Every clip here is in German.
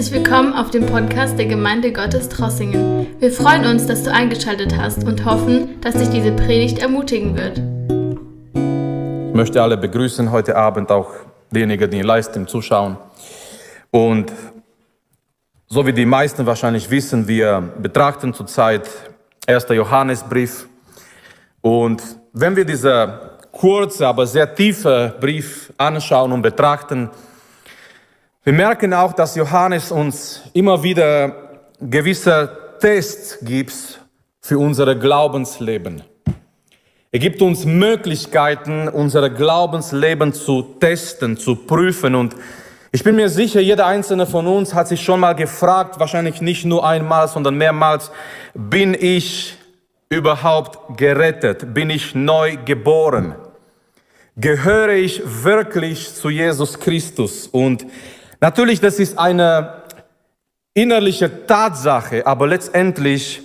Herzlich willkommen auf dem Podcast der Gemeinde Gottes Trossingen. Wir freuen uns, dass du eingeschaltet hast und hoffen, dass dich diese Predigt ermutigen wird. Ich möchte alle begrüßen heute Abend, auch diejenigen, die in Leistung zuschauen. Und so wie die meisten wahrscheinlich wissen, wir betrachten zurzeit 1. Johannesbrief. Und wenn wir diesen kurzen, aber sehr tiefen Brief anschauen und betrachten, wir merken auch, dass Johannes uns immer wieder gewisse Tests gibt für unser Glaubensleben. Er gibt uns Möglichkeiten, unser Glaubensleben zu testen, zu prüfen. Und ich bin mir sicher, jeder einzelne von uns hat sich schon mal gefragt, wahrscheinlich nicht nur einmal, sondern mehrmals, bin ich überhaupt gerettet? Bin ich neu geboren? Gehöre ich wirklich zu Jesus Christus? Und Natürlich, das ist eine innerliche Tatsache, aber letztendlich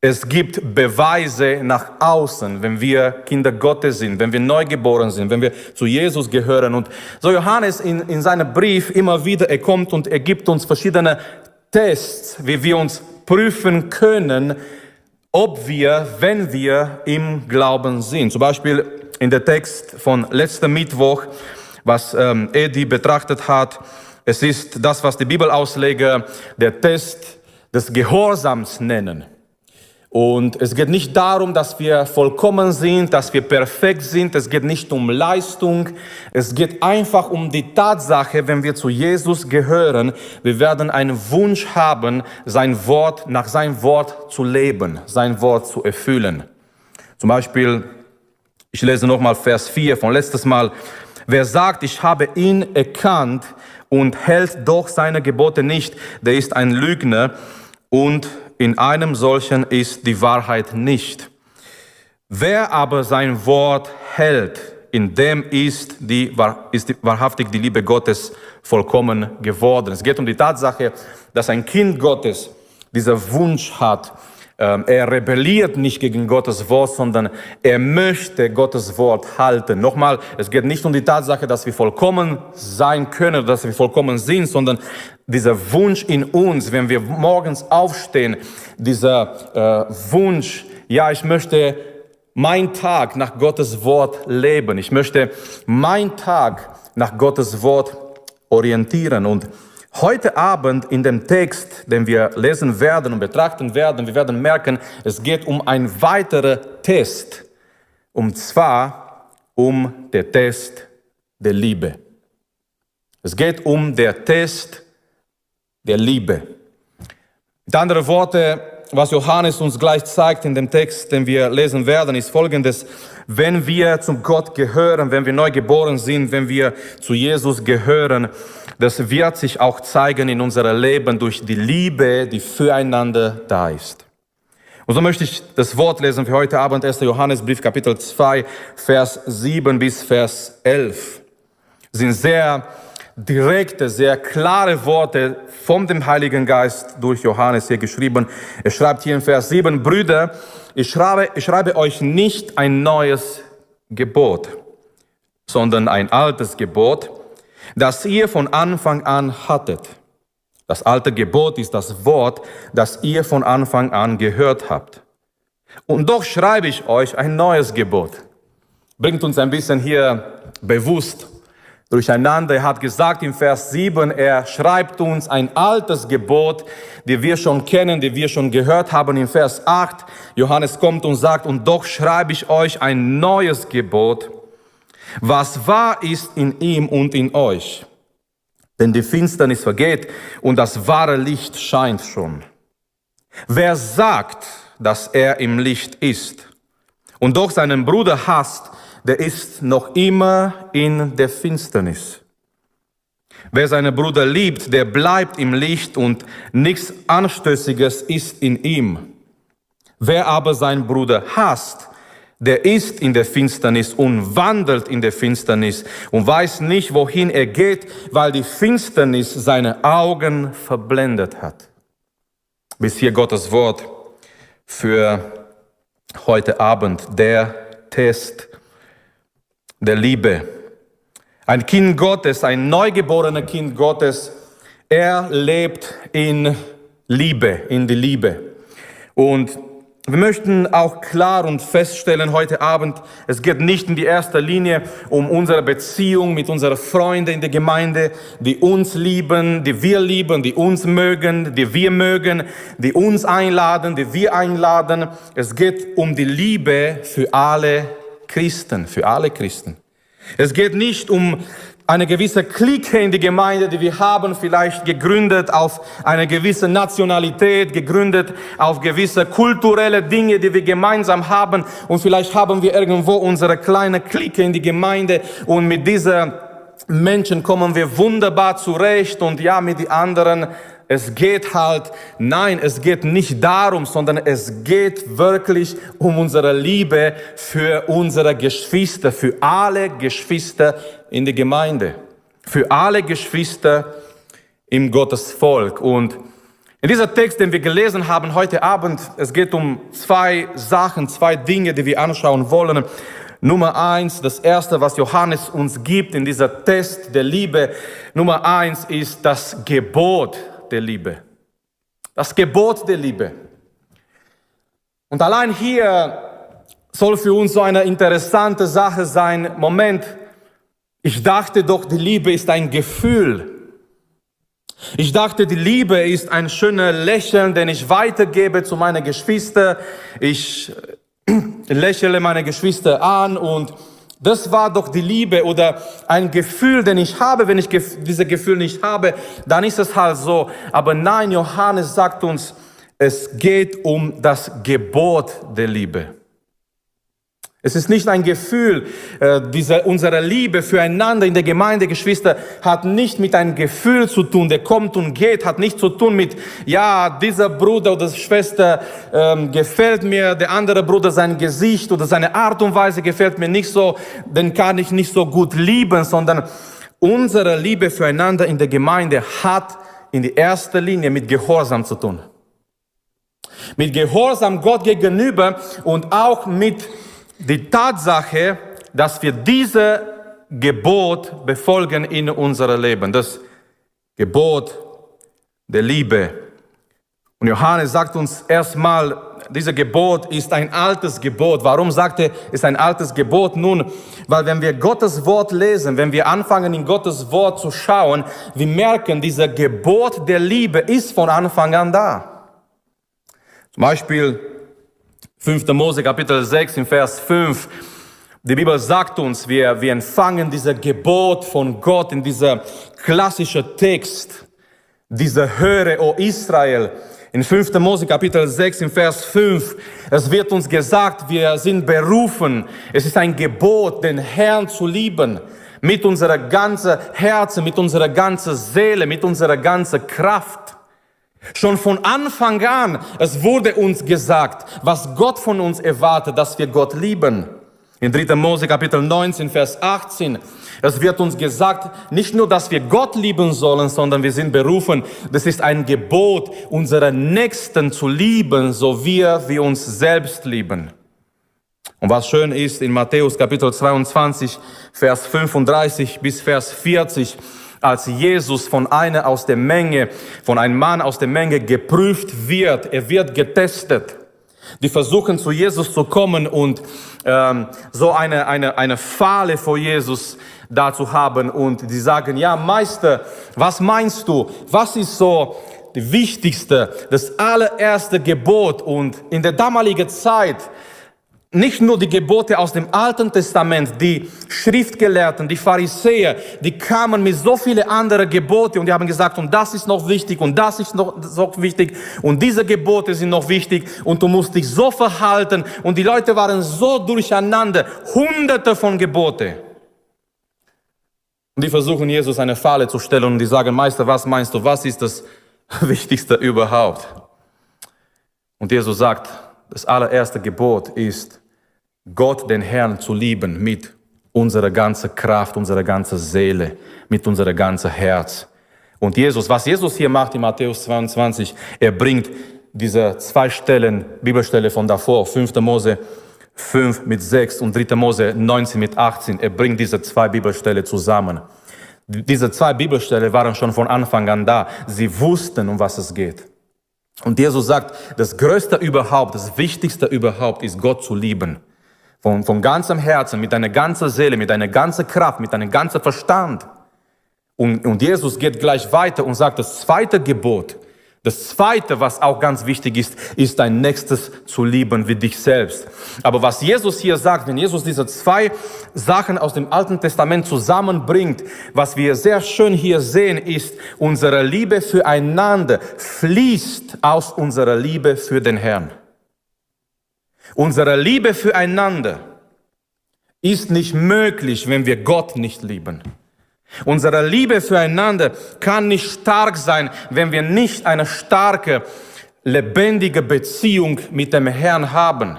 es gibt Beweise nach außen, wenn wir Kinder Gottes sind, wenn wir neugeboren sind, wenn wir zu Jesus gehören. Und so Johannes in, in seinem Brief immer wieder, er kommt und er gibt uns verschiedene Tests, wie wir uns prüfen können, ob wir, wenn wir im Glauben sind. Zum Beispiel in der Text von letzten Mittwoch, was ähm, Edi betrachtet hat, es ist das, was die Bibelausleger der Test des Gehorsams nennen. Und es geht nicht darum, dass wir vollkommen sind, dass wir perfekt sind. Es geht nicht um Leistung. Es geht einfach um die Tatsache, wenn wir zu Jesus gehören, wir werden einen Wunsch haben, sein Wort, nach sein Wort zu leben, sein Wort zu erfüllen. Zum Beispiel, ich lese nochmal Vers 4 von letztes Mal. Wer sagt, ich habe ihn erkannt, und hält doch seine Gebote nicht, der ist ein Lügner und in einem solchen ist die Wahrheit nicht. Wer aber sein Wort hält, in dem ist, die, ist die, wahrhaftig die Liebe Gottes vollkommen geworden. Es geht um die Tatsache, dass ein Kind Gottes dieser Wunsch hat, er rebelliert nicht gegen Gottes Wort, sondern er möchte Gottes Wort halten. Nochmal, es geht nicht um die Tatsache, dass wir vollkommen sein können, dass wir vollkommen sind, sondern dieser Wunsch in uns, wenn wir morgens aufstehen, dieser äh, Wunsch, ja, ich möchte mein Tag nach Gottes Wort leben. Ich möchte mein Tag nach Gottes Wort orientieren und Heute Abend in dem Text, den wir lesen werden und betrachten werden, wir werden merken, es geht um einen weiteren Test. Und zwar um den Test der Liebe. Es geht um den Test der Liebe. Mit anderen Worten, was Johannes uns gleich zeigt in dem Text, den wir lesen werden, ist folgendes. Wenn wir zum Gott gehören, wenn wir neu geboren sind, wenn wir zu Jesus gehören, das wird sich auch zeigen in unserem Leben durch die Liebe, die füreinander da ist. Und so möchte ich das Wort lesen für heute Abend, 1. Johannesbrief, Kapitel 2, Vers 7 bis Vers 11. Das sind sehr direkte, sehr klare Worte von dem Heiligen Geist durch Johannes hier geschrieben. Er schreibt hier in Vers 7, Brüder, ich schreibe, ich schreibe euch nicht ein neues Gebot, sondern ein altes Gebot, das ihr von Anfang an hattet. Das alte Gebot ist das Wort, das ihr von Anfang an gehört habt. Und doch schreibe ich euch ein neues Gebot. Bringt uns ein bisschen hier bewusst durcheinander. Er hat gesagt im Vers 7, er schreibt uns ein altes Gebot, die wir schon kennen, die wir schon gehört haben. Im Vers 8, Johannes kommt und sagt, und doch schreibe ich euch ein neues Gebot, was wahr ist in ihm und in euch. Denn die Finsternis vergeht und das wahre Licht scheint schon. Wer sagt, dass er im Licht ist und doch seinen Bruder hasst, der ist noch immer in der Finsternis. Wer seinen Bruder liebt, der bleibt im Licht und nichts Anstößiges ist in ihm. Wer aber seinen Bruder hasst, der ist in der Finsternis und wandelt in der Finsternis und weiß nicht, wohin er geht, weil die Finsternis seine Augen verblendet hat. Bis hier Gottes Wort für heute Abend, der Test der Liebe. Ein Kind Gottes, ein neugeborener Kind Gottes, Er lebt in Liebe, in die Liebe. Und wir möchten auch klar und feststellen heute Abend, es geht nicht in die erster Linie um unsere Beziehung mit unseren Freunden in der Gemeinde, die uns lieben, die wir lieben, die uns mögen, die wir mögen, die uns einladen, die wir einladen. Es geht um die Liebe für alle Christen, für alle Christen. Es geht nicht um eine gewisse Clique in die Gemeinde, die wir haben, vielleicht gegründet auf eine gewisse Nationalität, gegründet auf gewisse kulturelle Dinge, die wir gemeinsam haben. Und vielleicht haben wir irgendwo unsere kleine Clique in die Gemeinde und mit dieser Menschen kommen wir wunderbar zurecht und ja, mit den anderen es geht halt, nein, es geht nicht darum, sondern es geht wirklich um unsere Liebe für unsere Geschwister, für alle Geschwister in der Gemeinde, für alle Geschwister im Gottesvolk. Und in dieser Text, den wir gelesen haben heute Abend, es geht um zwei Sachen, zwei Dinge, die wir anschauen wollen. Nummer eins, das erste, was Johannes uns gibt in dieser Test der Liebe, Nummer eins ist das Gebot der Liebe. Das Gebot der Liebe. Und allein hier soll für uns so eine interessante Sache sein. Moment, ich dachte doch, die Liebe ist ein Gefühl. Ich dachte, die Liebe ist ein schöner Lächeln, den ich weitergebe zu meinen Geschwistern. Ich lächle meine Geschwister an und das war doch die Liebe oder ein Gefühl, den ich habe. Wenn ich dieses Gefühl nicht habe, dann ist es halt so. Aber nein, Johannes sagt uns, es geht um das Gebot der Liebe. Es ist nicht ein Gefühl, äh, diese, unsere Liebe füreinander in der Gemeinde, Geschwister, hat nicht mit einem Gefühl zu tun, der kommt und geht, hat nicht zu tun mit, ja, dieser Bruder oder Schwester ähm, gefällt mir, der andere Bruder sein Gesicht oder seine Art und Weise gefällt mir nicht so, den kann ich nicht so gut lieben, sondern unsere Liebe füreinander in der Gemeinde hat in die erster Linie mit Gehorsam zu tun. Mit Gehorsam Gott gegenüber und auch mit die Tatsache, dass wir diese Gebot befolgen in unserem Leben, das Gebot der Liebe. Und Johannes sagt uns erstmal, dieses Gebot ist ein altes Gebot. Warum sagt er, ist ein altes Gebot? Nun, weil wenn wir Gottes Wort lesen, wenn wir anfangen in Gottes Wort zu schauen, wir merken, dieser Gebot der Liebe ist von Anfang an da. Zum Beispiel 5. Mose Kapitel 6 im Vers 5. Die Bibel sagt uns, wir, wir empfangen dieser Gebot von Gott in dieser klassischen Text, dieser Höre, o Israel, in 5. Mose Kapitel 6 im Vers 5. Es wird uns gesagt, wir sind berufen. Es ist ein Gebot, den Herrn zu lieben. Mit unserer ganzen Herzen, mit unserer ganzen Seele, mit unserer ganzen Kraft. Schon von Anfang an, es wurde uns gesagt, was Gott von uns erwartet, dass wir Gott lieben. In 3. Mose Kapitel 19, Vers 18, es wird uns gesagt, nicht nur, dass wir Gott lieben sollen, sondern wir sind berufen, das ist ein Gebot, unsere Nächsten zu lieben, so wie wir uns selbst lieben. Und was schön ist, in Matthäus Kapitel 22, Vers 35 bis Vers 40, als Jesus von einer aus der Menge, von einem Mann aus der Menge geprüft wird, er wird getestet. Die versuchen zu Jesus zu kommen und ähm, so eine, eine, eine Falle vor Jesus da zu haben und die sagen, ja Meister, was meinst du? Was ist so die wichtigste, das allererste Gebot? Und in der damaligen Zeit nicht nur die Gebote aus dem Alten Testament, die Schriftgelehrten, die Pharisäer, die kamen mit so viele andere Gebote und die haben gesagt, und das ist noch wichtig und das ist noch so wichtig und diese Gebote sind noch wichtig und du musst dich so verhalten und die Leute waren so durcheinander, hunderte von Gebote. Und die versuchen Jesus eine Falle zu stellen und die sagen, Meister, was meinst du, was ist das Wichtigste überhaupt? Und Jesus sagt, das allererste Gebot ist, Gott, den Herrn, zu lieben mit unserer ganzen Kraft, unserer ganzen Seele, mit unserem ganzen Herz. Und Jesus, was Jesus hier macht in Matthäus 22, er bringt diese zwei Stellen, Bibelstelle von davor, 5. Mose 5 mit 6 und 3. Mose 19 mit 18, er bringt diese zwei Bibelstelle zusammen. Diese zwei Bibelstellen waren schon von Anfang an da. Sie wussten, um was es geht. Und Jesus sagt, das Größte überhaupt, das Wichtigste überhaupt ist Gott zu lieben. Von, von ganzem Herzen, mit deiner ganzen Seele, mit deiner ganzen Kraft, mit deinem ganzen Verstand. Und, und Jesus geht gleich weiter und sagt, das zweite Gebot, das zweite, was auch ganz wichtig ist, ist dein Nächstes zu lieben wie dich selbst. Aber was Jesus hier sagt, wenn Jesus diese zwei Sachen aus dem Alten Testament zusammenbringt, was wir sehr schön hier sehen, ist, unsere Liebe füreinander fließt aus unserer Liebe für den Herrn. Unsere Liebe füreinander ist nicht möglich, wenn wir Gott nicht lieben. Unsere Liebe füreinander kann nicht stark sein, wenn wir nicht eine starke, lebendige Beziehung mit dem Herrn haben.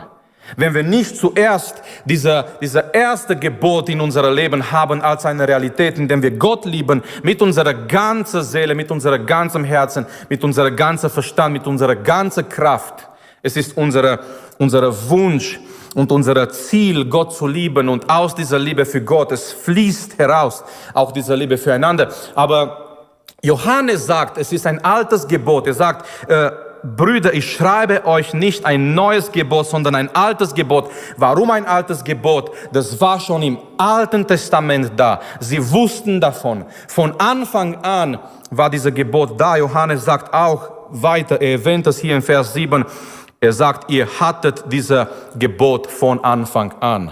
Wenn wir nicht zuerst dieser, dieser erste Gebot in unserem Leben haben als eine Realität, indem wir Gott lieben mit unserer ganzen Seele, mit unserem ganzen Herzen, mit unserer ganzen Verstand, mit unserer ganzen Kraft. Es ist unser, unser Wunsch, und unser Ziel, Gott zu lieben und aus dieser Liebe für Gott, es fließt heraus, auch diese Liebe füreinander. Aber Johannes sagt, es ist ein altes Gebot. Er sagt, äh, Brüder, ich schreibe euch nicht ein neues Gebot, sondern ein altes Gebot. Warum ein altes Gebot? Das war schon im Alten Testament da. Sie wussten davon. Von Anfang an war dieses Gebot da. Johannes sagt auch weiter, er erwähnt das hier in Vers 7, er sagt, ihr hattet dieses Gebot von Anfang an.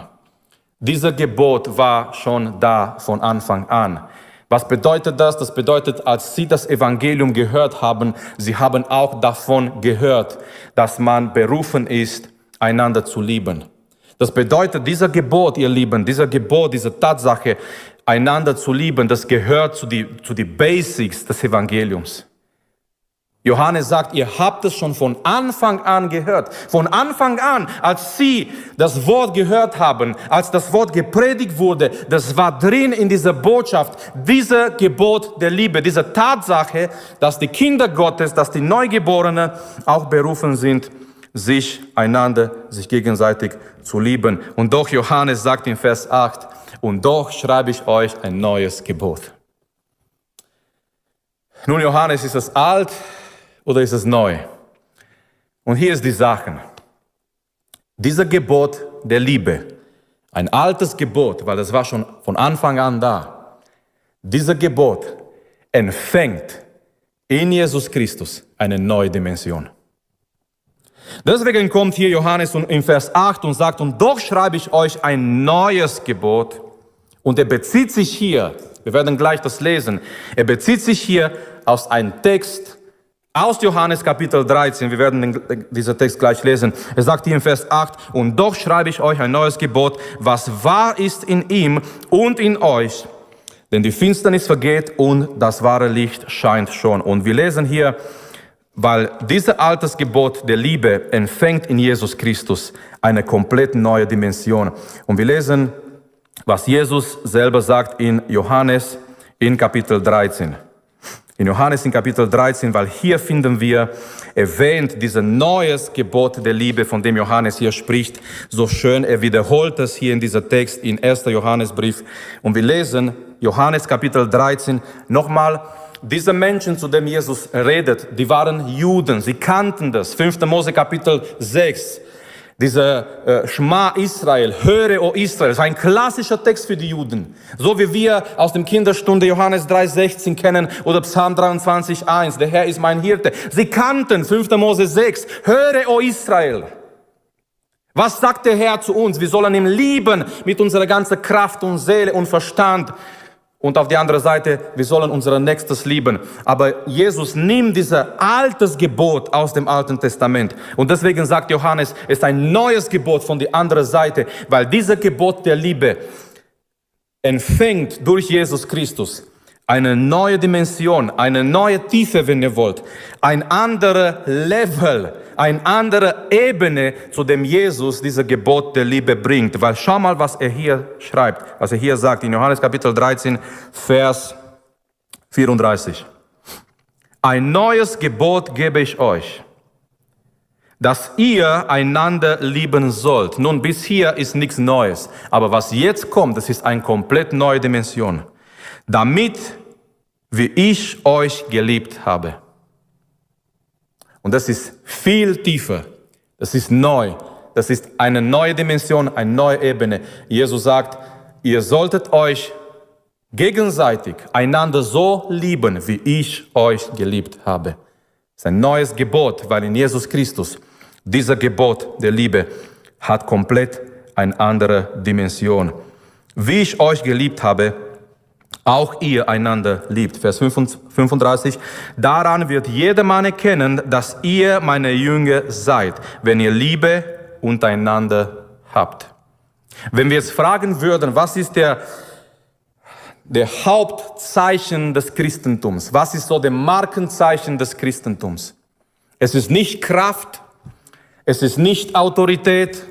Dieser Gebot war schon da von Anfang an. Was bedeutet das? Das bedeutet, als sie das Evangelium gehört haben, sie haben auch davon gehört, dass man berufen ist, einander zu lieben. Das bedeutet, dieser Gebot, ihr Lieben, dieser Gebot, diese Tatsache, einander zu lieben, das gehört zu die, zu die Basics des Evangeliums. Johannes sagt, ihr habt es schon von Anfang an gehört. Von Anfang an, als sie das Wort gehört haben, als das Wort gepredigt wurde, das war drin in dieser Botschaft, dieser Gebot der Liebe, diese Tatsache, dass die Kinder Gottes, dass die Neugeborenen auch berufen sind, sich einander, sich gegenseitig zu lieben. Und doch Johannes sagt in Vers 8, und doch schreibe ich euch ein neues Gebot. Nun, Johannes ist es alt, oder ist es neu? Und hier ist die Sache. Dieser Gebot der Liebe, ein altes Gebot, weil das war schon von Anfang an da. Dieser Gebot empfängt in Jesus Christus eine neue Dimension. Deswegen kommt hier Johannes in Vers 8 und sagt, und doch schreibe ich euch ein neues Gebot. Und er bezieht sich hier, wir werden gleich das lesen, er bezieht sich hier aus einem Text, aus Johannes Kapitel 13, wir werden diesen Text gleich lesen. Er sagt hier in Vers 8, und doch schreibe ich euch ein neues Gebot, was wahr ist in ihm und in euch. Denn die Finsternis vergeht und das wahre Licht scheint schon. Und wir lesen hier, weil dieses altes Gebot der Liebe empfängt in Jesus Christus eine komplett neue Dimension. Und wir lesen, was Jesus selber sagt in Johannes in Kapitel 13 in Johannes in Kapitel 13, weil hier finden wir erwähnt dieses neues Gebot der Liebe, von dem Johannes hier spricht. So schön, er wiederholt es hier in dieser Text in 1. Johannesbrief. Und wir lesen Johannes Kapitel 13 nochmal. Diese Menschen, zu denen Jesus redet, die waren Juden, sie kannten das. 5. Mose Kapitel 6. Dieser äh, Schma Israel, höre, o Israel, ist ein klassischer Text für die Juden. So wie wir aus dem Kinderstunde Johannes 3,16 kennen oder Psalm 23,1, der Herr ist mein Hirte. Sie kannten 5. Mose 6, höre, o Israel. Was sagt der Herr zu uns? Wir sollen ihn lieben mit unserer ganzen Kraft und Seele und Verstand. Und auf die andere Seite, wir sollen unser Nächstes lieben. Aber Jesus nimmt dieses altes Gebot aus dem Alten Testament. Und deswegen sagt Johannes, es ist ein neues Gebot von der anderen Seite, weil dieses Gebot der Liebe empfängt durch Jesus Christus eine neue Dimension, eine neue Tiefe, wenn ihr wollt, ein anderer Level, eine andere Ebene, zu dem Jesus diese Gebot der Liebe bringt. Weil schau mal, was er hier schreibt, was er hier sagt in Johannes Kapitel 13, Vers 34. Ein neues Gebot gebe ich euch, dass ihr einander lieben sollt. Nun, bis hier ist nichts Neues. Aber was jetzt kommt, das ist eine komplett neue Dimension damit wie ich euch geliebt habe. Und das ist viel tiefer. Das ist neu. Das ist eine neue Dimension, eine neue Ebene. Jesus sagt, ihr solltet euch gegenseitig einander so lieben, wie ich euch geliebt habe. Das ist ein neues Gebot, weil in Jesus Christus dieser Gebot der Liebe hat komplett eine andere Dimension. Wie ich euch geliebt habe, auch ihr einander liebt. Vers 35. Daran wird jedermann erkennen, dass ihr meine Jünger seid, wenn ihr Liebe untereinander habt. Wenn wir jetzt fragen würden, was ist der, der Hauptzeichen des Christentums? Was ist so der Markenzeichen des Christentums? Es ist nicht Kraft, es ist nicht Autorität,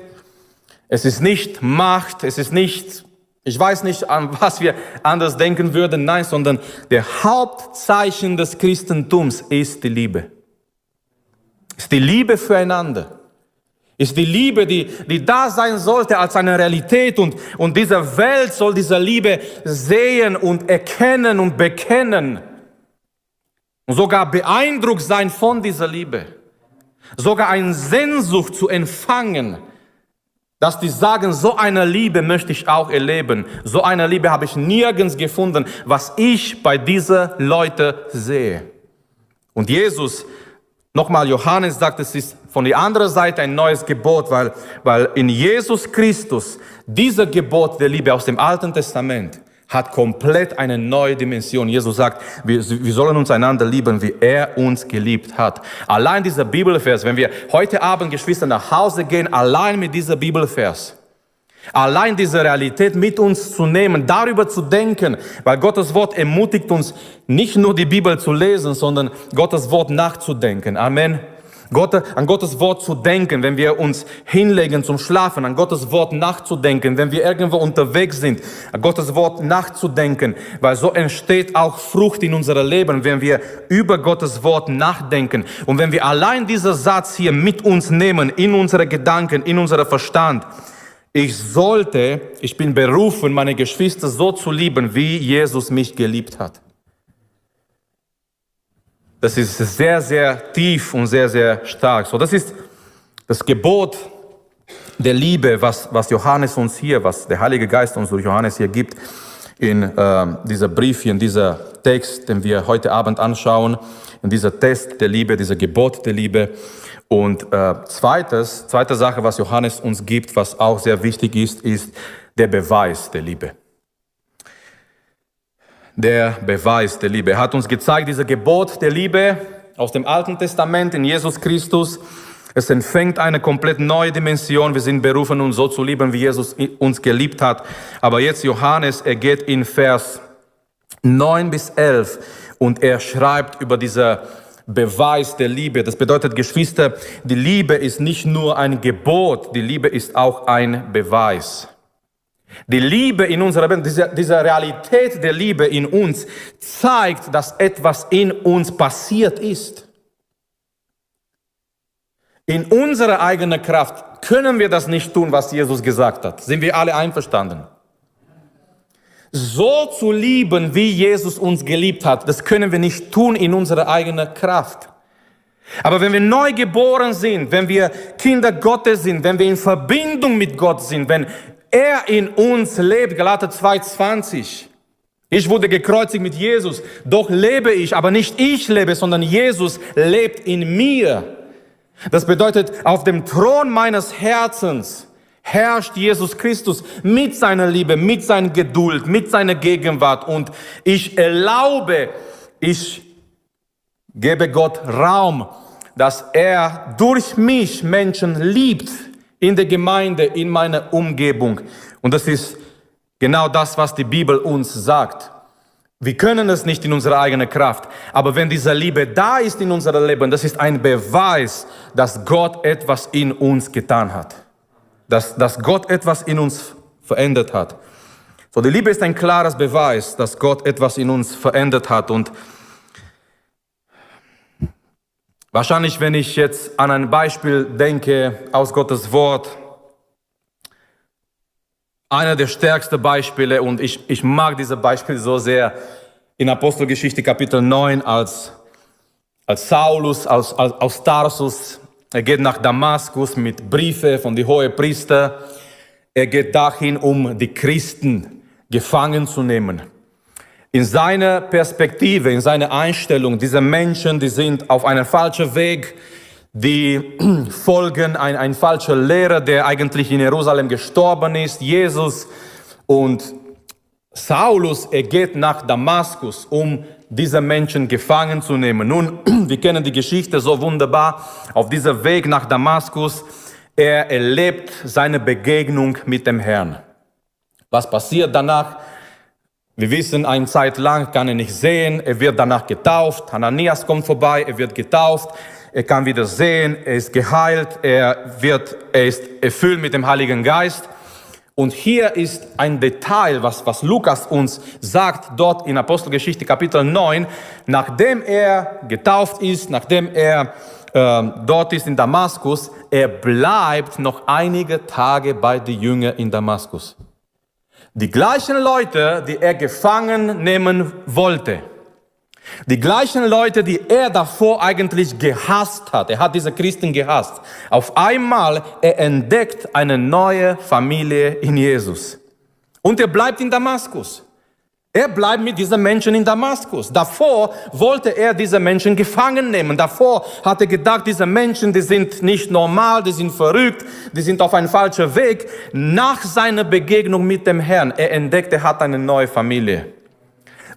es ist nicht Macht, es ist nicht ich weiß nicht, an was wir anders denken würden, nein, sondern der Hauptzeichen des Christentums ist die Liebe. Ist die Liebe füreinander. Ist die Liebe, die, die da sein sollte als eine Realität und, und diese Welt soll diese Liebe sehen und erkennen und bekennen. Und sogar beeindruckt sein von dieser Liebe. Sogar eine Sehnsucht zu empfangen dass die sagen, so eine Liebe möchte ich auch erleben. So eine Liebe habe ich nirgends gefunden, was ich bei diesen Leuten sehe. Und Jesus, nochmal Johannes sagt, es ist von der anderen Seite ein neues Gebot, weil, weil in Jesus Christus dieser Gebot der Liebe aus dem Alten Testament hat komplett eine neue Dimension. Jesus sagt, wir, wir sollen uns einander lieben, wie er uns geliebt hat. Allein dieser Bibelvers, wenn wir heute Abend, Geschwister, nach Hause gehen, allein mit dieser Bibelvers, allein diese Realität mit uns zu nehmen, darüber zu denken, weil Gottes Wort ermutigt uns, nicht nur die Bibel zu lesen, sondern Gottes Wort nachzudenken. Amen. Gott, an Gottes Wort zu denken, wenn wir uns hinlegen zum Schlafen, an Gottes Wort nachzudenken, wenn wir irgendwo unterwegs sind, an Gottes Wort nachzudenken, weil so entsteht auch Frucht in unserem Leben, wenn wir über Gottes Wort nachdenken. Und wenn wir allein diesen Satz hier mit uns nehmen, in unsere Gedanken, in unseren Verstand, ich sollte, ich bin berufen, meine Geschwister so zu lieben, wie Jesus mich geliebt hat. Das ist sehr, sehr tief und sehr, sehr stark. So, das ist das Gebot der Liebe, was, was Johannes uns hier, was der Heilige Geist uns durch Johannes hier gibt, in äh, dieser Brief, in dieser Text, den wir heute Abend anschauen, in dieser Test der Liebe, dieser Gebot der Liebe. Und äh, zweites, zweite Sache, was Johannes uns gibt, was auch sehr wichtig ist, ist der Beweis der Liebe der Beweis der Liebe. Er hat uns gezeigt, dieser Gebot der Liebe aus dem Alten Testament in Jesus Christus. Es empfängt eine komplett neue Dimension. Wir sind berufen, uns so zu lieben, wie Jesus uns geliebt hat. Aber jetzt Johannes, er geht in Vers 9 bis 11 und er schreibt über diese Beweis der Liebe. Das bedeutet, Geschwister, die Liebe ist nicht nur ein Gebot, die Liebe ist auch ein Beweis. Die Liebe in unserer Welt, diese, diese Realität der Liebe in uns zeigt, dass etwas in uns passiert ist. In unserer eigenen Kraft können wir das nicht tun, was Jesus gesagt hat. Sind wir alle einverstanden? So zu lieben, wie Jesus uns geliebt hat, das können wir nicht tun in unserer eigenen Kraft. Aber wenn wir neu geboren sind, wenn wir Kinder Gottes sind, wenn wir in Verbindung mit Gott sind, wenn er in uns lebt, Galater 2,20. Ich wurde gekreuzigt mit Jesus, doch lebe ich, aber nicht ich lebe, sondern Jesus lebt in mir. Das bedeutet, auf dem Thron meines Herzens herrscht Jesus Christus mit seiner Liebe, mit seiner Geduld, mit seiner Gegenwart und ich erlaube, ich gebe Gott Raum, dass er durch mich Menschen liebt, in der Gemeinde, in meiner Umgebung. Und das ist genau das, was die Bibel uns sagt. Wir können es nicht in unserer eigenen Kraft. Aber wenn diese Liebe da ist in unserem Leben, das ist ein Beweis, dass Gott etwas in uns getan hat. Dass, dass Gott etwas in uns verändert hat. So, die Liebe ist ein klares Beweis, dass Gott etwas in uns verändert hat. Und Wahrscheinlich, wenn ich jetzt an ein Beispiel denke aus Gottes Wort, einer der stärksten Beispiele und ich, ich mag diese Beispiele so sehr in Apostelgeschichte Kapitel 9 als, als Saulus aus, als, aus Tarsus. Er geht nach Damaskus mit Briefe von die hohen Priester. Er geht dahin, um die Christen gefangen zu nehmen. In seiner Perspektive, in seiner Einstellung, diese Menschen, die sind auf einem falschen Weg, die folgen ein, ein falscher Lehrer, der eigentlich in Jerusalem gestorben ist, Jesus. Und Saulus, er geht nach Damaskus, um diese Menschen gefangen zu nehmen. Nun, wir kennen die Geschichte so wunderbar. Auf diesem Weg nach Damaskus, er erlebt seine Begegnung mit dem Herrn. Was passiert danach? Wir wissen, eine Zeit lang kann er nicht sehen. Er wird danach getauft. Hananias kommt vorbei. Er wird getauft. Er kann wieder sehen. Er ist geheilt. Er wird, er ist erfüllt mit dem Heiligen Geist. Und hier ist ein Detail, was, was Lukas uns sagt, dort in Apostelgeschichte Kapitel 9, nachdem er getauft ist, nachdem er äh, dort ist in Damaskus, er bleibt noch einige Tage bei den Jüngern in Damaskus. Die gleichen Leute, die er gefangen nehmen wollte. Die gleichen Leute, die er davor eigentlich gehasst hat. Er hat diese Christen gehasst. Auf einmal, er entdeckt eine neue Familie in Jesus. Und er bleibt in Damaskus. Er bleibt mit diesen Menschen in Damaskus. Davor wollte er diese Menschen gefangen nehmen. Davor hat er gedacht, diese Menschen, die sind nicht normal, die sind verrückt, die sind auf einem falschen Weg. Nach seiner Begegnung mit dem Herrn, er entdeckt, er hat eine neue Familie.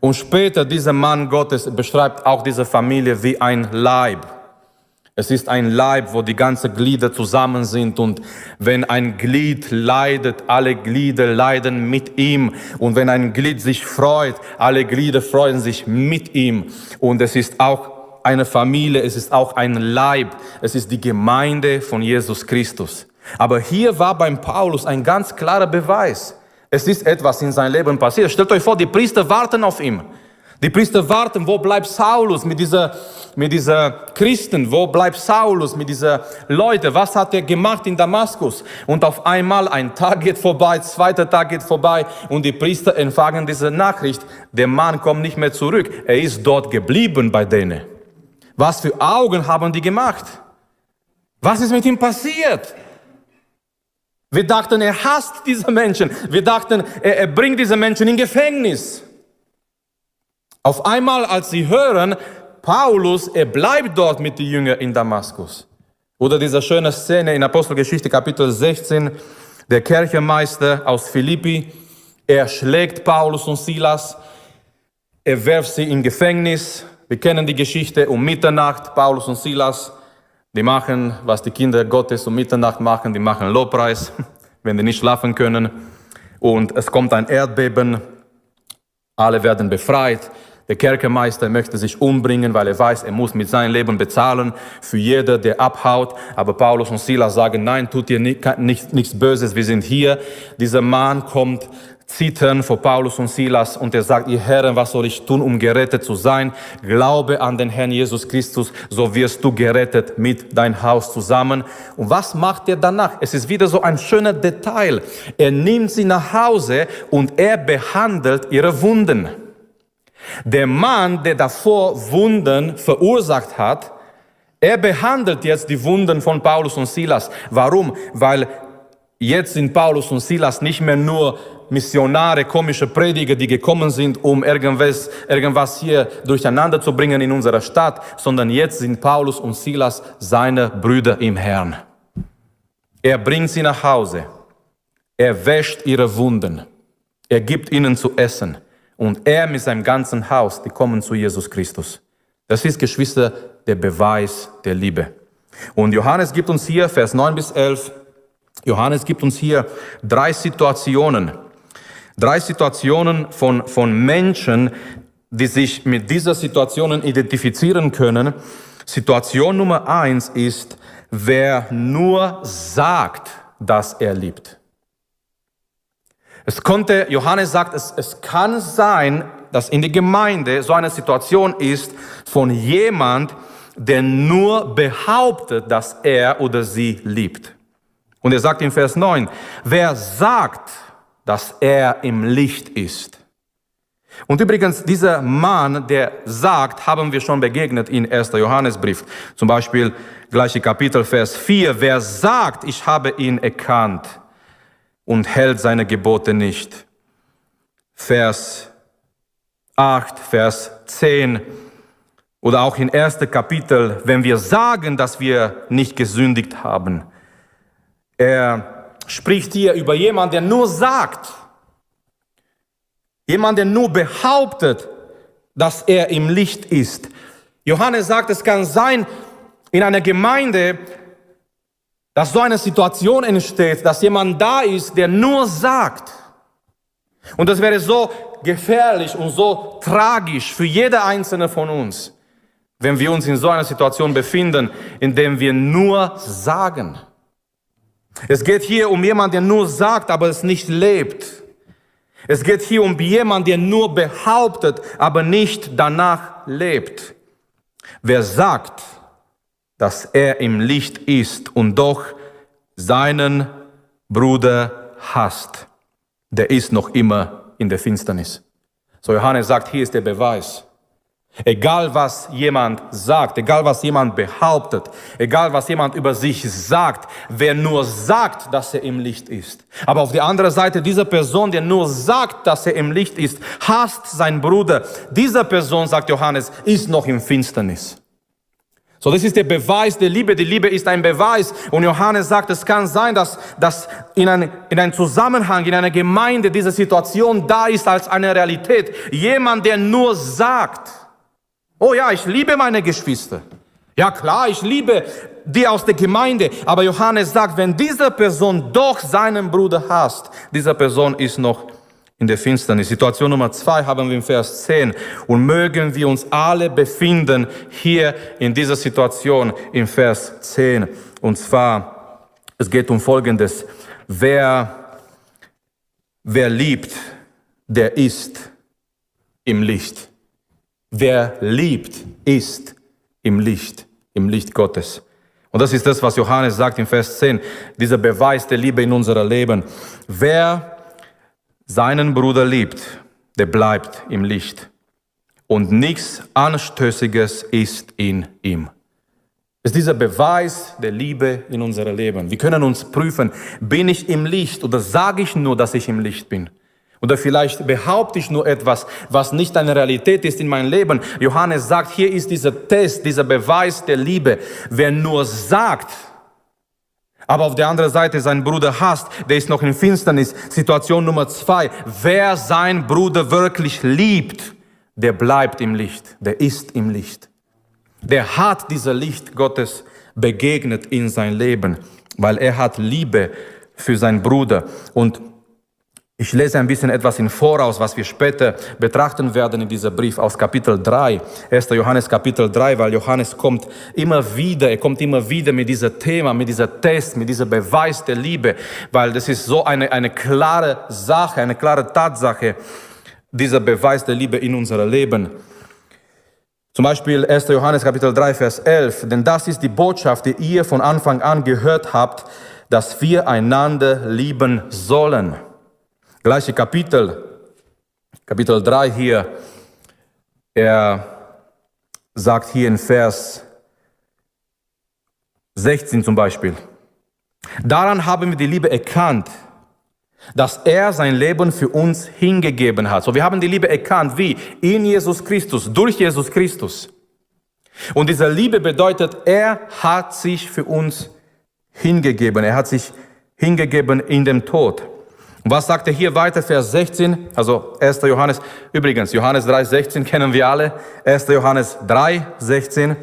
Und später, dieser Mann Gottes beschreibt auch diese Familie wie ein Leib. Es ist ein Leib, wo die ganzen Glieder zusammen sind und wenn ein Glied leidet, alle Glieder leiden mit ihm und wenn ein Glied sich freut, alle Glieder freuen sich mit ihm und es ist auch eine Familie, es ist auch ein Leib, es ist die Gemeinde von Jesus Christus. Aber hier war beim Paulus ein ganz klarer Beweis. Es ist etwas in seinem Leben passiert. Stellt euch vor, die Priester warten auf ihn. Die Priester warten, wo bleibt Saulus mit dieser, mit dieser Christen? Wo bleibt Saulus mit dieser Leute? Was hat er gemacht in Damaskus? Und auf einmal ein Tag geht vorbei, zweiter Tag geht vorbei und die Priester empfangen diese Nachricht. Der Mann kommt nicht mehr zurück. Er ist dort geblieben bei denen. Was für Augen haben die gemacht? Was ist mit ihm passiert? Wir dachten, er hasst diese Menschen. Wir dachten, er, er bringt diese Menschen in Gefängnis. Auf einmal, als sie hören, Paulus, er bleibt dort mit den Jüngern in Damaskus. Oder diese schöne Szene in Apostelgeschichte Kapitel 16, der Kirchenmeister aus Philippi, er schlägt Paulus und Silas, er wirft sie in Gefängnis. Wir kennen die Geschichte um Mitternacht, Paulus und Silas, die machen, was die Kinder Gottes um Mitternacht machen, die machen Lobpreis, wenn die nicht schlafen können. Und es kommt ein Erdbeben, alle werden befreit. Der Kerkermeister möchte sich umbringen, weil er weiß, er muss mit seinem Leben bezahlen für jeder, der abhaut. Aber Paulus und Silas sagen, nein, tut nicht, nichts Böses, wir sind hier. Dieser Mann kommt zittern vor Paulus und Silas und er sagt, ihr Herren, was soll ich tun, um gerettet zu sein? Glaube an den Herrn Jesus Christus, so wirst du gerettet mit dein Haus zusammen. Und was macht er danach? Es ist wieder so ein schöner Detail. Er nimmt sie nach Hause und er behandelt ihre Wunden. Der Mann, der davor Wunden verursacht hat, er behandelt jetzt die Wunden von Paulus und Silas. Warum? Weil jetzt sind Paulus und Silas nicht mehr nur Missionare, komische Prediger, die gekommen sind, um irgendwas, irgendwas hier durcheinander zu bringen in unserer Stadt, sondern jetzt sind Paulus und Silas seine Brüder im Herrn. Er bringt sie nach Hause. Er wäscht ihre Wunden. Er gibt ihnen zu essen. Und er mit seinem ganzen Haus, die kommen zu Jesus Christus. Das ist, Geschwister, der Beweis der Liebe. Und Johannes gibt uns hier, Vers 9 bis 11, Johannes gibt uns hier drei Situationen. Drei Situationen von, von Menschen, die sich mit dieser Situationen identifizieren können. Situation Nummer eins ist, wer nur sagt, dass er liebt. Es konnte, Johannes sagt, es, es kann sein, dass in der Gemeinde so eine Situation ist von jemand, der nur behauptet, dass er oder sie liebt. Und er sagt in Vers 9, wer sagt, dass er im Licht ist. Und übrigens, dieser Mann, der sagt, haben wir schon begegnet in 1. Johannesbrief. Zum Beispiel gleiche Kapitel, Vers 4. Wer sagt, ich habe ihn erkannt und hält seine Gebote nicht. Vers 8, Vers 10. Oder auch in 1. Kapitel, wenn wir sagen, dass wir nicht gesündigt haben. Er spricht hier über jemanden, der nur sagt, Jemand, der nur behauptet, dass er im Licht ist. Johannes sagt, es kann sein in einer Gemeinde, dass so eine Situation entsteht, dass jemand da ist, der nur sagt. Und das wäre so gefährlich und so tragisch für jede einzelne von uns, wenn wir uns in so einer Situation befinden, in dem wir nur sagen. Es geht hier um jemanden, der nur sagt, aber es nicht lebt. Es geht hier um jemanden, der nur behauptet, aber nicht danach lebt. Wer sagt, dass er im Licht ist und doch seinen Bruder hasst, der ist noch immer in der Finsternis. So Johannes sagt, hier ist der Beweis. Egal was jemand sagt, egal was jemand behauptet, egal was jemand über sich sagt, wer nur sagt, dass er im Licht ist. Aber auf der anderen Seite, dieser Person, der nur sagt, dass er im Licht ist, hasst sein Bruder. Dieser Person, sagt Johannes, ist noch im Finsternis. So, das ist der Beweis der Liebe. Die Liebe ist ein Beweis. Und Johannes sagt, es kann sein, dass, dass in, ein, in einem Zusammenhang, in einer Gemeinde diese Situation da ist als eine Realität. Jemand, der nur sagt, Oh ja, ich liebe meine Geschwister. Ja klar, ich liebe die aus der Gemeinde. Aber Johannes sagt, wenn diese Person doch seinen Bruder hasst, diese Person ist noch in der Finsternis. Situation Nummer zwei haben wir im Vers 10. Und mögen wir uns alle befinden hier in dieser Situation im Vers 10. Und zwar, es geht um Folgendes. Wer, wer liebt, der ist im Licht. Wer liebt, ist im Licht, im Licht Gottes. Und das ist das, was Johannes sagt im Vers 10, dieser Beweis der Liebe in unserem Leben. Wer seinen Bruder liebt, der bleibt im Licht. Und nichts Anstößiges ist in ihm. Es ist dieser Beweis der Liebe in unserem Leben. Wir können uns prüfen, bin ich im Licht oder sage ich nur, dass ich im Licht bin? Oder vielleicht behaupte ich nur etwas, was nicht eine Realität ist in meinem Leben. Johannes sagt, hier ist dieser Test, dieser Beweis der Liebe. Wer nur sagt, aber auf der anderen Seite seinen Bruder hasst, der ist noch in Finsternis. Situation Nummer zwei. Wer seinen Bruder wirklich liebt, der bleibt im Licht, der ist im Licht. Der hat dieser Licht Gottes begegnet in sein Leben, weil er hat Liebe für seinen Bruder. Und ich lese ein bisschen etwas in Voraus, was wir später betrachten werden in dieser Brief aus Kapitel 3, 1. Johannes Kapitel 3, weil Johannes kommt immer wieder, er kommt immer wieder mit diesem Thema, mit dieser Test, mit dieser Beweis der Liebe, weil das ist so eine, eine klare Sache, eine klare Tatsache, dieser Beweis der Liebe in unserem Leben. Zum Beispiel 1. Johannes Kapitel 3, Vers 11, denn das ist die Botschaft, die ihr von Anfang an gehört habt, dass wir einander lieben sollen. Gleiche Kapitel, Kapitel 3 hier, er sagt hier in Vers 16 zum Beispiel, daran haben wir die Liebe erkannt, dass er sein Leben für uns hingegeben hat. So, wir haben die Liebe erkannt, wie? In Jesus Christus, durch Jesus Christus. Und diese Liebe bedeutet, er hat sich für uns hingegeben. Er hat sich hingegeben in dem Tod. Und was sagt er hier weiter, Vers 16? Also 1. Johannes, übrigens, Johannes 3, 16 kennen wir alle. 1. Johannes 3, 16.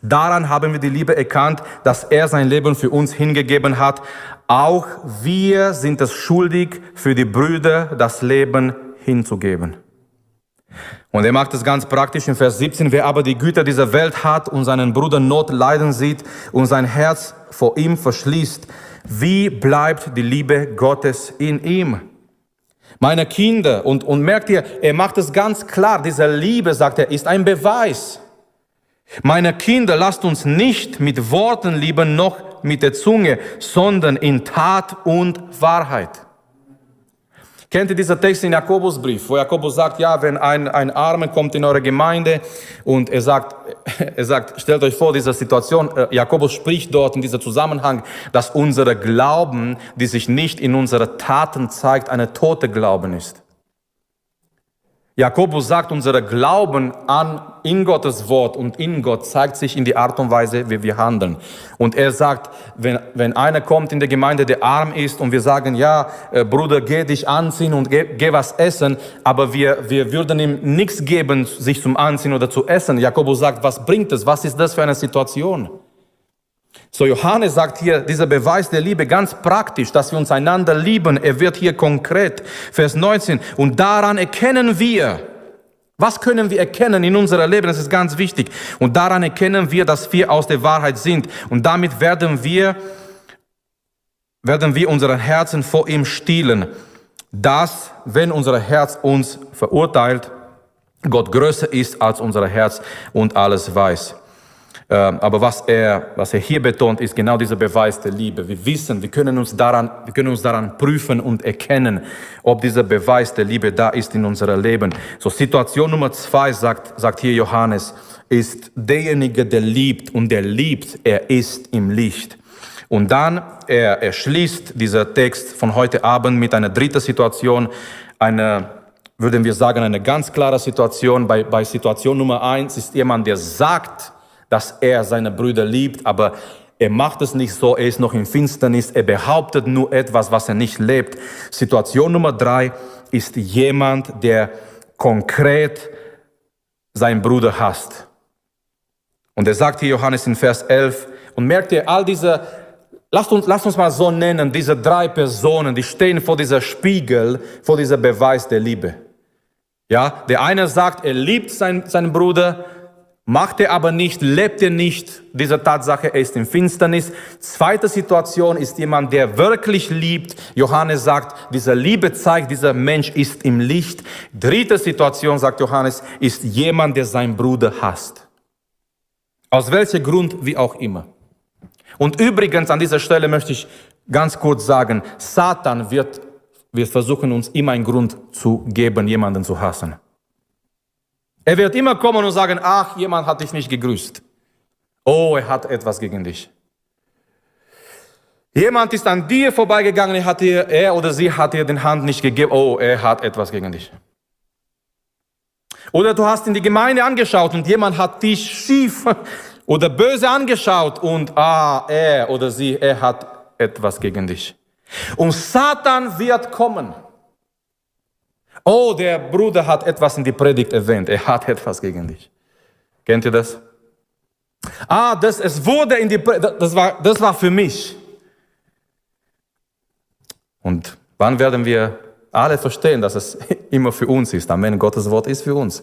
Daran haben wir die Liebe erkannt, dass er sein Leben für uns hingegeben hat. Auch wir sind es schuldig, für die Brüder das Leben hinzugeben. Und er macht es ganz praktisch in Vers 17. Wer aber die Güter dieser Welt hat und seinen Bruder Not leiden sieht und sein Herz vor ihm verschließt, wie bleibt die Liebe Gottes in ihm? Meine Kinder, und, und merkt ihr, er macht es ganz klar, diese Liebe, sagt er, ist ein Beweis. Meine Kinder, lasst uns nicht mit Worten lieben, noch mit der Zunge, sondern in Tat und Wahrheit. Kennt ihr diesen Text in Jakobusbrief, wo Jakobus sagt, ja, wenn ein, ein Armer kommt in eure Gemeinde und er sagt, er sagt, stellt euch vor, diese Situation, äh, Jakobus spricht dort in diesem Zusammenhang, dass unsere Glauben, die sich nicht in unsere Taten zeigt, eine tote Glauben ist. Jakobus sagt, unser Glauben an in Gottes Wort und in Gott zeigt sich in die Art und Weise, wie wir handeln. Und er sagt, wenn, wenn einer kommt in der Gemeinde, der arm ist und wir sagen, ja, äh, Bruder, geh dich anziehen und geh, geh was essen, aber wir, wir würden ihm nichts geben, sich zum Anziehen oder zu essen. Jakobus sagt, was bringt es? Was ist das für eine Situation? So Johannes sagt hier, dieser Beweis der Liebe ganz praktisch, dass wir uns einander lieben. Er wird hier konkret. Vers 19. Und daran erkennen wir, was können wir erkennen in unserem Leben? Das ist ganz wichtig. Und daran erkennen wir, dass wir aus der Wahrheit sind. Und damit werden wir, werden wir unsere Herzen vor ihm stielen. Dass, wenn unser Herz uns verurteilt, Gott größer ist als unser Herz und alles weiß. Ähm, aber was er, was er hier betont, ist genau dieser Beweis der Liebe. Wir wissen, wir können uns daran, wir können uns daran prüfen und erkennen, ob dieser Beweis der Liebe da ist in unserem Leben. So Situation Nummer zwei sagt, sagt hier Johannes, ist derjenige, der liebt und der liebt, er ist im Licht. Und dann, er, er schließt dieser Text von heute Abend mit einer dritten Situation, eine, würden wir sagen, eine ganz klare Situation. Bei, bei Situation Nummer eins ist jemand, der sagt, dass er seine Brüder liebt, aber er macht es nicht so, er ist noch in Finsternis, er behauptet nur etwas, was er nicht lebt. Situation Nummer drei ist jemand, der konkret seinen Bruder hasst. Und er sagt hier Johannes in Vers 11, und merkt ihr, all diese, lasst uns, lasst uns mal so nennen, diese drei Personen, die stehen vor dieser Spiegel, vor dieser Beweis der Liebe. Ja, der eine sagt, er liebt seinen, seinen Bruder, Macht er aber nicht, lebt er nicht diese Tatsache, er ist in Finsternis. Zweite Situation ist jemand, der wirklich liebt. Johannes sagt, diese Liebe zeigt, dieser Mensch ist im Licht. Dritte Situation, sagt Johannes, ist jemand, der seinen Bruder hasst. Aus welchem Grund, wie auch immer. Und übrigens an dieser Stelle möchte ich ganz kurz sagen, Satan wird, wird versuchen, uns immer einen Grund zu geben, jemanden zu hassen. Er wird immer kommen und sagen, ach, jemand hat dich nicht gegrüßt. Oh, er hat etwas gegen dich. Jemand ist an dir vorbeigegangen, er, hat dir, er oder sie hat dir den Hand nicht gegeben. Oh, er hat etwas gegen dich. Oder du hast in die Gemeinde angeschaut und jemand hat dich schief oder böse angeschaut und ah, er oder sie, er hat etwas gegen dich. Und Satan wird kommen. Oh, der Bruder hat etwas in die Predigt erwähnt. Er hat etwas gegen dich. Kennt ihr das? Ah, das, es wurde in die Predigt, das war, das war für mich. Und wann werden wir alle verstehen, dass es immer für uns ist? Amen. Gottes Wort ist für uns.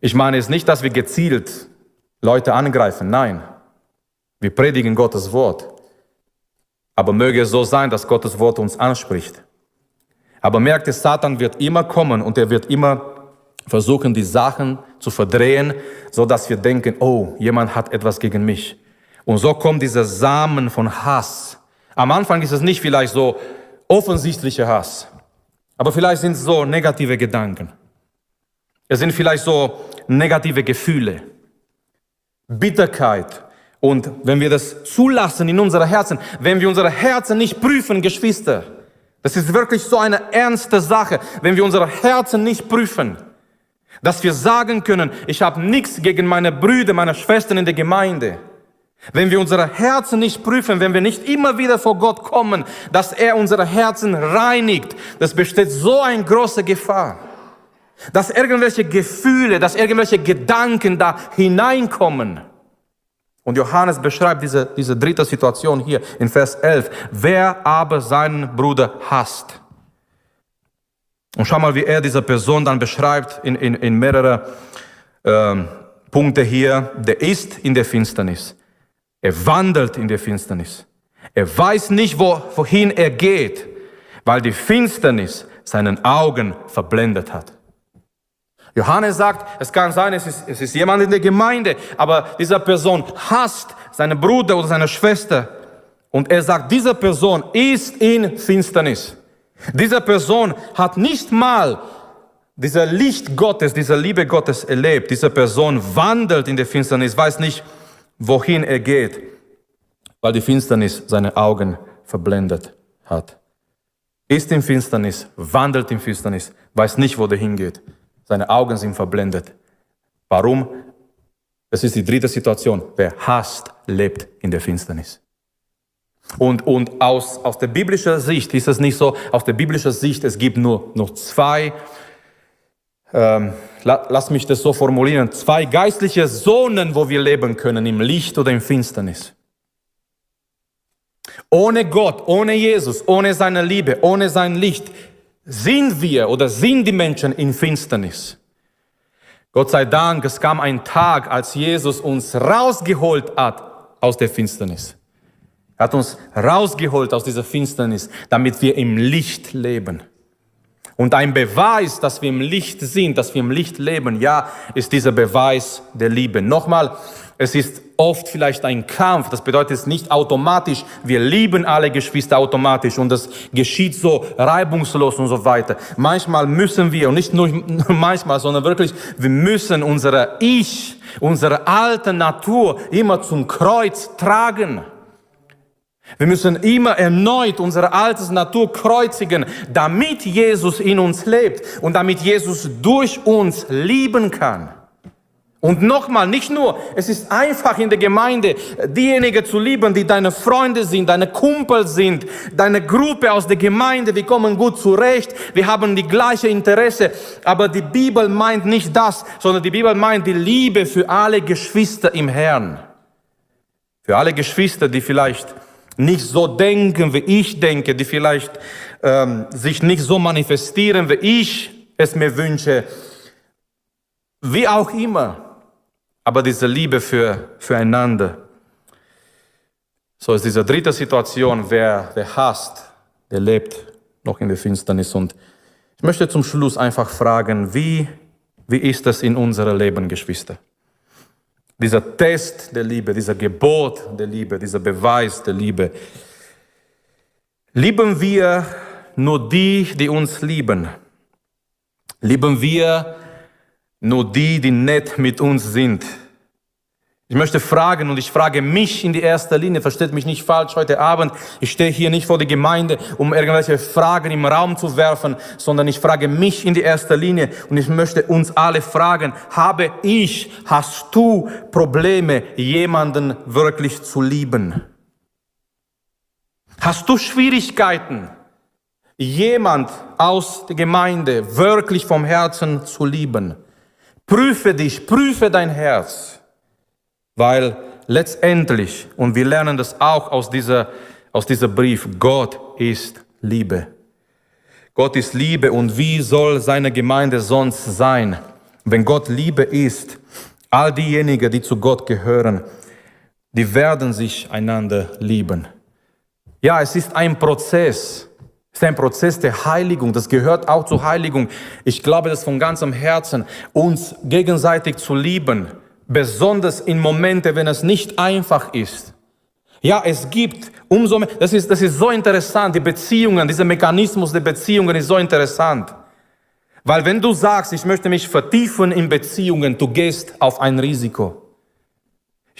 Ich meine es nicht, dass wir gezielt Leute angreifen. Nein. Wir predigen Gottes Wort. Aber möge es so sein, dass Gottes Wort uns anspricht. Aber merkt ihr, Satan wird immer kommen und er wird immer versuchen, die Sachen zu verdrehen, so dass wir denken, oh, jemand hat etwas gegen mich. Und so kommt dieser Samen von Hass. Am Anfang ist es nicht vielleicht so offensichtlicher Hass, aber vielleicht sind es so negative Gedanken. Es sind vielleicht so negative Gefühle, Bitterkeit. Und wenn wir das zulassen in unsere Herzen, wenn wir unsere Herzen nicht prüfen, Geschwister, das ist wirklich so eine ernste Sache, wenn wir unsere Herzen nicht prüfen, dass wir sagen können, ich habe nichts gegen meine Brüder, meine Schwestern in der Gemeinde. Wenn wir unsere Herzen nicht prüfen, wenn wir nicht immer wieder vor Gott kommen, dass er unsere Herzen reinigt, das besteht so eine große Gefahr. Dass irgendwelche Gefühle, dass irgendwelche Gedanken da hineinkommen und Johannes beschreibt diese, diese dritte Situation hier in Vers 11. Wer aber seinen Bruder hasst. Und schau mal, wie er diese Person dann beschreibt in, in, in mehrere ähm, Punkte hier. Der ist in der Finsternis. Er wandelt in der Finsternis. Er weiß nicht, wo, wohin er geht, weil die Finsternis seinen Augen verblendet hat. Johannes sagt, es kann sein, es ist, es ist jemand in der Gemeinde, aber diese Person hasst seinen Bruder oder seine Schwester. Und er sagt, diese Person ist in Finsternis. Diese Person hat nicht mal dieser Licht Gottes, dieser Liebe Gottes erlebt. Diese Person wandelt in der Finsternis, weiß nicht, wohin er geht, weil die Finsternis seine Augen verblendet hat. Ist in Finsternis, wandelt in Finsternis, weiß nicht, wo der hingeht. Seine Augen sind verblendet. Warum? Das ist die dritte Situation. Wer hasst, lebt in der Finsternis. Und, und aus, aus der biblischen Sicht ist es nicht so, aus der biblischen Sicht, es gibt nur noch zwei, ähm, la, lass mich das so formulieren, zwei geistliche Zonen, wo wir leben können, im Licht oder im Finsternis. Ohne Gott, ohne Jesus, ohne seine Liebe, ohne sein Licht sind wir oder sind die Menschen in Finsternis. Gott sei Dank, es kam ein Tag, als Jesus uns rausgeholt hat aus der Finsternis. Er hat uns rausgeholt aus dieser Finsternis, damit wir im Licht leben. Und ein Beweis, dass wir im Licht sind, dass wir im Licht leben, ja, ist dieser Beweis der Liebe. Nochmal, es ist oft vielleicht ein Kampf. Das bedeutet es nicht automatisch. Wir lieben alle Geschwister automatisch und das geschieht so reibungslos und so weiter. Manchmal müssen wir, und nicht nur manchmal, sondern wirklich, wir müssen unsere Ich, unsere alte Natur immer zum Kreuz tragen. Wir müssen immer erneut unsere alte Natur kreuzigen, damit Jesus in uns lebt und damit Jesus durch uns lieben kann. Und nochmal, nicht nur, es ist einfach in der Gemeinde, diejenigen zu lieben, die deine Freunde sind, deine Kumpel sind, deine Gruppe aus der Gemeinde, wir kommen gut zurecht, wir haben die gleiche Interesse. Aber die Bibel meint nicht das, sondern die Bibel meint die Liebe für alle Geschwister im Herrn. Für alle Geschwister, die vielleicht nicht so denken, wie ich denke, die vielleicht ähm, sich nicht so manifestieren, wie ich es mir wünsche. Wie auch immer. Aber diese Liebe für, füreinander. So ist diese dritte Situation, wer, wer hasst, der lebt noch in der Finsternis. Und ich möchte zum Schluss einfach fragen, wie, wie ist das in unserem Leben, Geschwister? Dieser Test der Liebe, dieser Gebot der Liebe, dieser Beweis der Liebe. Lieben wir nur die, die uns lieben? Lieben wir nur die, die nett mit uns sind? Ich möchte fragen und ich frage mich in die erster Linie, versteht mich nicht falsch heute Abend, ich stehe hier nicht vor der Gemeinde, um irgendwelche Fragen im Raum zu werfen, sondern ich frage mich in die erster Linie und ich möchte uns alle fragen, habe ich, hast du Probleme, jemanden wirklich zu lieben? Hast du Schwierigkeiten, jemand aus der Gemeinde wirklich vom Herzen zu lieben? Prüfe dich, prüfe dein Herz. Weil letztendlich, und wir lernen das auch aus dieser, aus dieser Brief, Gott ist Liebe. Gott ist Liebe und wie soll seine Gemeinde sonst sein? Wenn Gott Liebe ist, all diejenigen, die zu Gott gehören, die werden sich einander lieben. Ja, es ist ein Prozess. Ist ein Prozess der Heiligung. Das gehört auch zur Heiligung. Ich glaube das von ganzem Herzen, uns gegenseitig zu lieben besonders in Momente, wenn es nicht einfach ist. Ja, es gibt umso mehr, das ist, das ist so interessant, die Beziehungen, dieser Mechanismus der Beziehungen ist so interessant. Weil wenn du sagst, ich möchte mich vertiefen in Beziehungen, du gehst auf ein Risiko.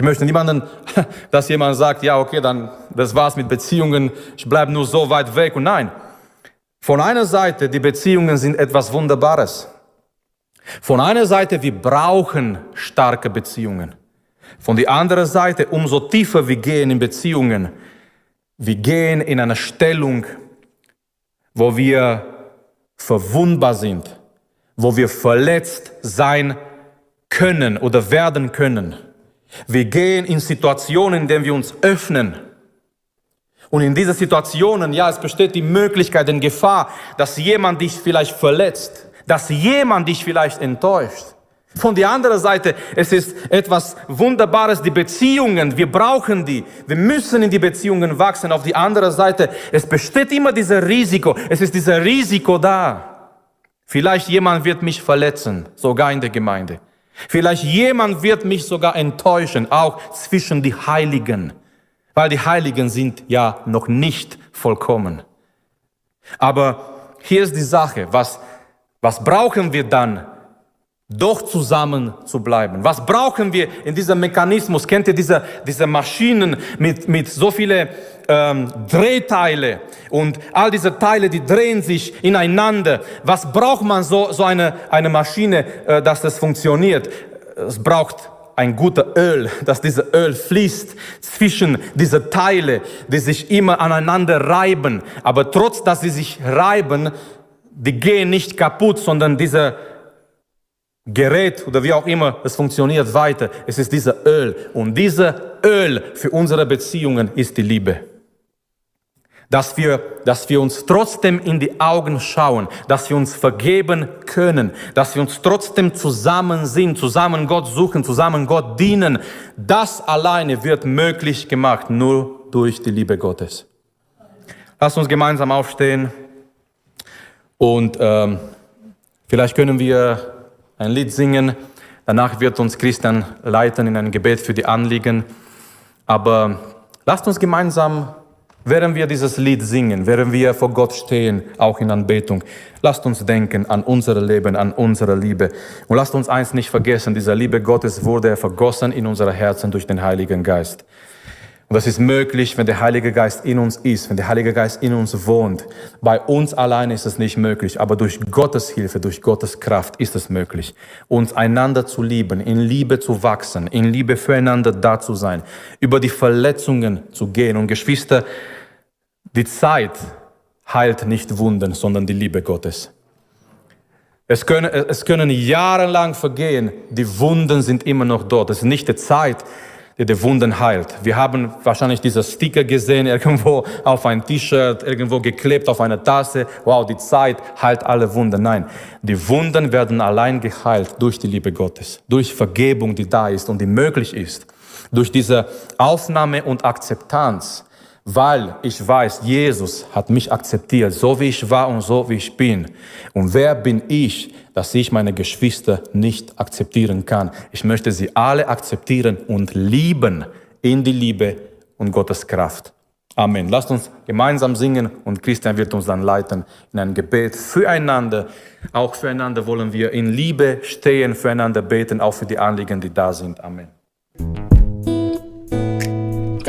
Ich möchte niemanden, dass jemand sagt, ja, okay, dann, das war's mit Beziehungen, ich bleibe nur so weit weg. Und nein, von einer Seite, die Beziehungen sind etwas Wunderbares. Von einer Seite, wir brauchen starke Beziehungen. Von der anderen Seite, umso tiefer wir gehen in Beziehungen, wir gehen in eine Stellung, wo wir verwundbar sind, wo wir verletzt sein können oder werden können. Wir gehen in Situationen, in denen wir uns öffnen. Und in diesen Situationen, ja, es besteht die Möglichkeit, die Gefahr, dass jemand dich vielleicht verletzt dass jemand dich vielleicht enttäuscht. Von der anderen Seite, es ist etwas Wunderbares, die Beziehungen, wir brauchen die, wir müssen in die Beziehungen wachsen. Auf die andere Seite, es besteht immer dieses Risiko, es ist dieses Risiko da. Vielleicht jemand wird mich verletzen, sogar in der Gemeinde. Vielleicht jemand wird mich sogar enttäuschen, auch zwischen die Heiligen, weil die Heiligen sind ja noch nicht vollkommen. Aber hier ist die Sache, was, was brauchen wir dann, doch zusammen zu bleiben? Was brauchen wir in diesem Mechanismus? Kennt ihr diese, diese Maschinen mit, mit so viele ähm, Drehteile und all diese Teile, die drehen sich ineinander? Was braucht man so, so eine, eine Maschine, äh, dass das funktioniert? Es braucht ein guter Öl, dass dieses Öl fließt zwischen diese Teile, die sich immer aneinander reiben. Aber trotz, dass sie sich reiben, die gehen nicht kaputt, sondern diese Gerät oder wie auch immer, es funktioniert weiter. Es ist dieser Öl. Und dieser Öl für unsere Beziehungen ist die Liebe. Dass wir, dass wir uns trotzdem in die Augen schauen, dass wir uns vergeben können, dass wir uns trotzdem zusammen sind, zusammen Gott suchen, zusammen Gott dienen. Das alleine wird möglich gemacht, nur durch die Liebe Gottes. Lass uns gemeinsam aufstehen und ähm, vielleicht können wir ein Lied singen. Danach wird uns Christian leiten in ein Gebet für die Anliegen. Aber lasst uns gemeinsam, während wir dieses Lied singen, während wir vor Gott stehen, auch in Anbetung, lasst uns denken an unser Leben, an unsere Liebe. Und lasst uns eins nicht vergessen, diese Liebe Gottes wurde vergossen in unsere Herzen durch den Heiligen Geist. Und das ist möglich, wenn der Heilige Geist in uns ist, wenn der Heilige Geist in uns wohnt. Bei uns alleine ist es nicht möglich, aber durch Gottes Hilfe, durch Gottes Kraft ist es möglich, uns einander zu lieben, in Liebe zu wachsen, in Liebe füreinander da zu sein, über die Verletzungen zu gehen. Und Geschwister, die Zeit heilt nicht Wunden, sondern die Liebe Gottes. Es können, es können jahrelang vergehen, die Wunden sind immer noch dort. Es ist nicht die Zeit, der die Wunden heilt. Wir haben wahrscheinlich diese Sticker gesehen, irgendwo auf ein T-Shirt, irgendwo geklebt auf einer Tasse. Wow, die Zeit heilt alle Wunden. Nein, die Wunden werden allein geheilt durch die Liebe Gottes, durch Vergebung, die da ist und die möglich ist, durch diese Aufnahme und Akzeptanz weil ich weiß, Jesus hat mich akzeptiert, so wie ich war und so wie ich bin. Und wer bin ich, dass ich meine Geschwister nicht akzeptieren kann? Ich möchte sie alle akzeptieren und lieben in die Liebe und Gottes Kraft. Amen. Lasst uns gemeinsam singen und Christian wird uns dann leiten in ein Gebet füreinander. Auch füreinander wollen wir in Liebe stehen, füreinander beten, auch für die Anliegen, die da sind. Amen.